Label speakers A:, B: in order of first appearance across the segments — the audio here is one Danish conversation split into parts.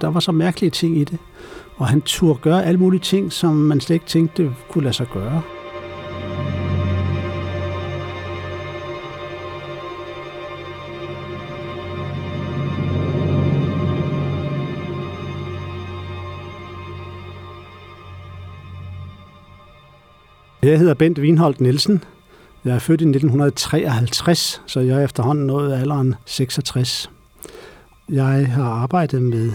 A: Der var så mærkelige ting i det. Og han turde gøre alle mulige ting, som man slet ikke tænkte kunne lade sig gøre. Jeg hedder Bent Winholdt Nielsen. Jeg er født i 1953, så jeg er efterhånden nået alderen 66. Jeg har arbejdet med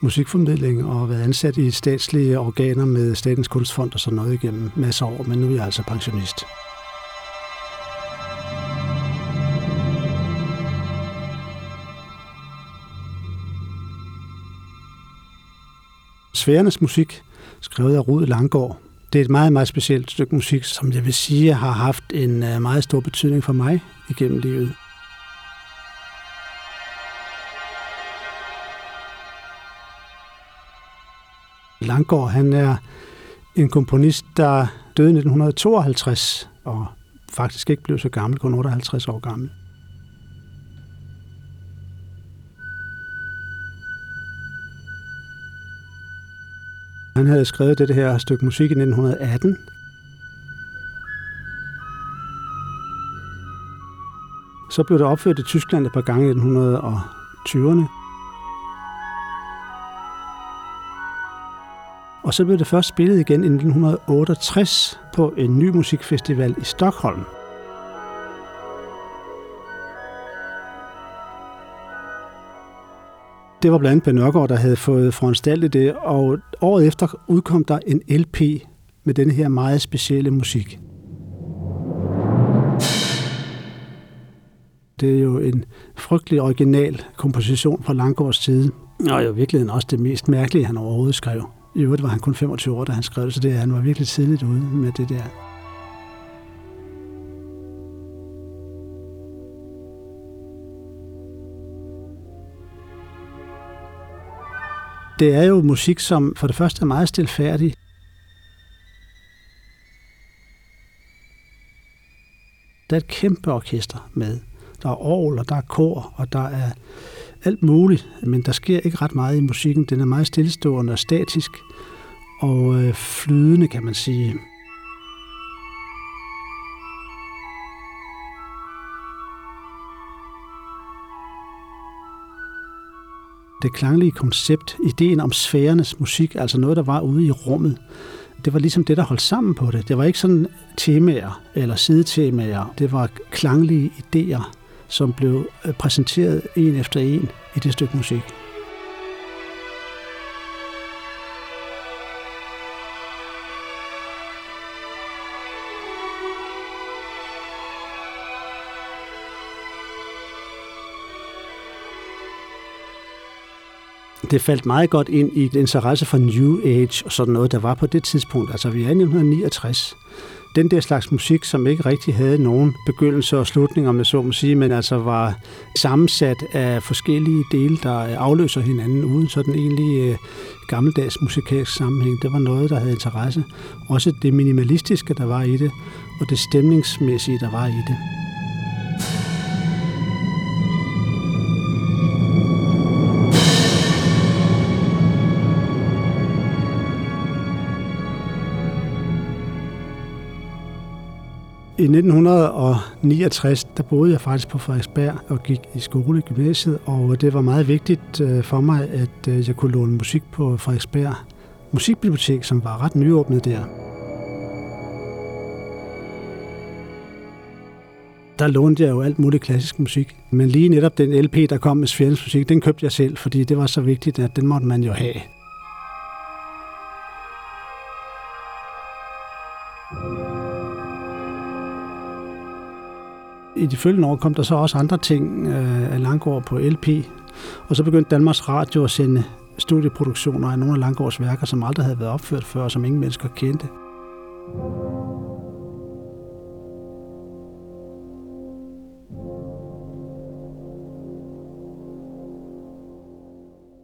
A: musikformidling og været ansat i statslige organer med Statens Kunstfond og sådan noget igennem masser af år, men nu er jeg altså pensionist. Sværernes musik, skrevet af Rud Langgaard, det er et meget, meget specielt stykke musik, som jeg vil sige har haft en øh, meget stor betydning for mig igennem livet. Langgaard, han er en komponist, der døde i 1952, og faktisk ikke blev så gammel, kun 58 år gammel. Han havde skrevet det her stykke musik i 1918. Så blev det opført i Tyskland et par gange i 1920'erne. Og så blev det først spillet igen i 1968 på en ny musikfestival i Stockholm. Det var blandt andet Ben Nørgaard, der havde fået foranstaltet det, og året efter udkom der en LP med denne her meget specielle musik. Det er jo en frygtelig original komposition fra Langgaards side, og jo virkelig også det mest mærkelige, han overhovedet skrev. I øvrigt var han kun 25 år, da han skrev det, så det, han var virkelig tidligt ude med det der. Det er jo musik, som for det første er meget stilfærdig. Der er et kæmpe orkester med. Der er orgel, og der er kor, og der er alt muligt, men der sker ikke ret meget i musikken. Den er meget stillestående og statisk, og øh, flydende, kan man sige. det klanglige koncept, ideen om sfærernes musik, altså noget, der var ude i rummet, det var ligesom det, der holdt sammen på det. Det var ikke sådan temaer eller sidetemaer. Det var klanglige idéer, som blev øh, præsenteret en efter en i det stykke musik. det faldt meget godt ind i et interesse for New Age og sådan noget, der var på det tidspunkt. Altså, vi er i 1969. Den der slags musik, som ikke rigtig havde nogen begyndelse og slutning, om jeg så må sige, men altså var sammensat af forskellige dele, der afløser hinanden, uden sådan egentlig egentlige gammeldags musikalsk sammenhæng. Det var noget, der havde interesse. Også det minimalistiske, der var i det, og det stemningsmæssige, der var i det. I 1969, der boede jeg faktisk på Frederiksberg og gik i skole i gymnasiet, og det var meget vigtigt øh, for mig, at øh, jeg kunne låne musik på Frederiksberg Musikbibliotek, som var ret nyåbnet der. Der lånte jeg jo alt muligt klassisk musik, men lige netop den LP, der kom med Sfærens musik, den købte jeg selv, fordi det var så vigtigt, at den måtte man jo have. I de følgende år kom der så også andre ting øh, af Langgaard på LP, og så begyndte Danmarks Radio at sende studieproduktioner af nogle af Langgaards værker, som aldrig havde været opført før, og som ingen mennesker kendte.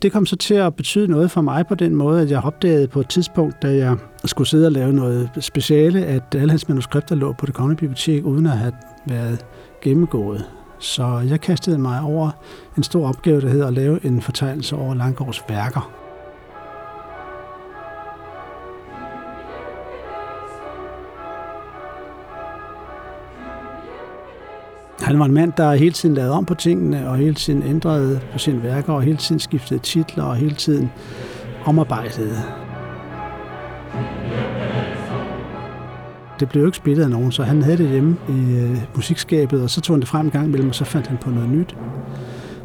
A: Det kom så til at betyde noget for mig på den måde, at jeg opdagede på et tidspunkt, da jeg skulle sidde og lave noget speciale, at alle hans manuskripter lå på det kongelige bibliotek, uden at have været gennemgået. Så jeg kastede mig over en stor opgave, der hedder at lave en fortegnelse over Langgaards værker. Han var en mand, der hele tiden lavede om på tingene, og hele tiden ændrede på sine værker, og hele tiden skiftede titler, og hele tiden omarbejdede. Det blev jo ikke spillet af nogen, så han havde det hjemme i øh, musikskabet, og så tog han det frem en gang imellem, og så fandt han på noget nyt.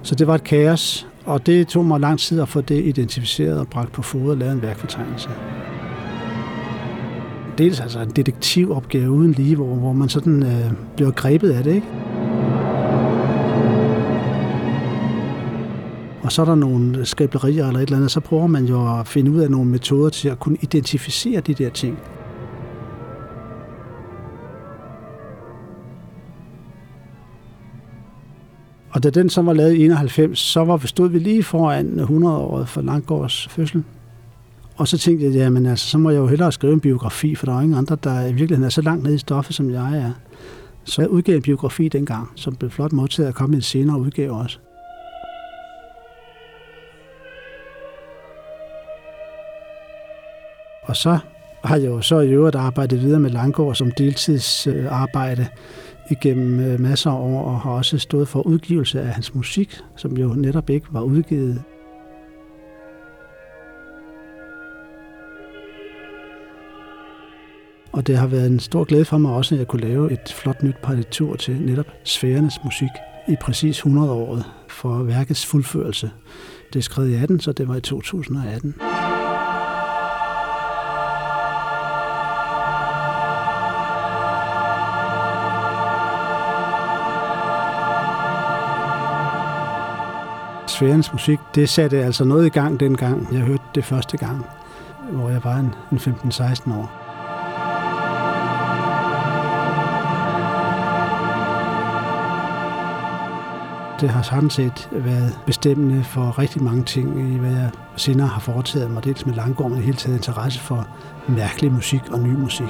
A: Så det var et kaos, og det tog mig lang tid at få det identificeret og bragt på fod og lavet en værkfortegnelse. Dels altså en detektivopgave uden lige, hvor, hvor man sådan øh, bliver grebet af det, ikke? Og så er der nogle skriblerier eller et eller andet, så prøver man jo at finde ud af nogle metoder til at kunne identificere de der ting. Og da den så var lavet i 91, så var, stod vi lige foran 100-året for Langgaards fødsel. Og så tænkte jeg, jamen altså, så må jeg jo hellere skrive en biografi, for der er ingen andre, der i virkeligheden er så langt nede i stoffet, som jeg er. Så jeg udgav en biografi dengang, som blev flot modtaget at komme i en senere udgave også. Og så har jeg jo så i øvrigt arbejdet videre med Langgaard som deltidsarbejde igennem øh, masser af år, og har også stået for udgivelse af hans musik, som jo netop ikke var udgivet. Og det har været en stor glæde for mig også, at jeg kunne lave et flot nyt partitur til netop sfærernes musik i præcis 100 året for værkets fuldførelse. Det er skrevet i 18, så det var i 2018. sfærens musik, det satte altså noget i gang dengang, jeg hørte det første gang, hvor jeg var en, en 15-16 år. Det har sådan set været bestemmende for rigtig mange ting i, hvad jeg senere har foretaget mig, dels med Langgaard, men hele taget interesse for mærkelig musik og ny musik.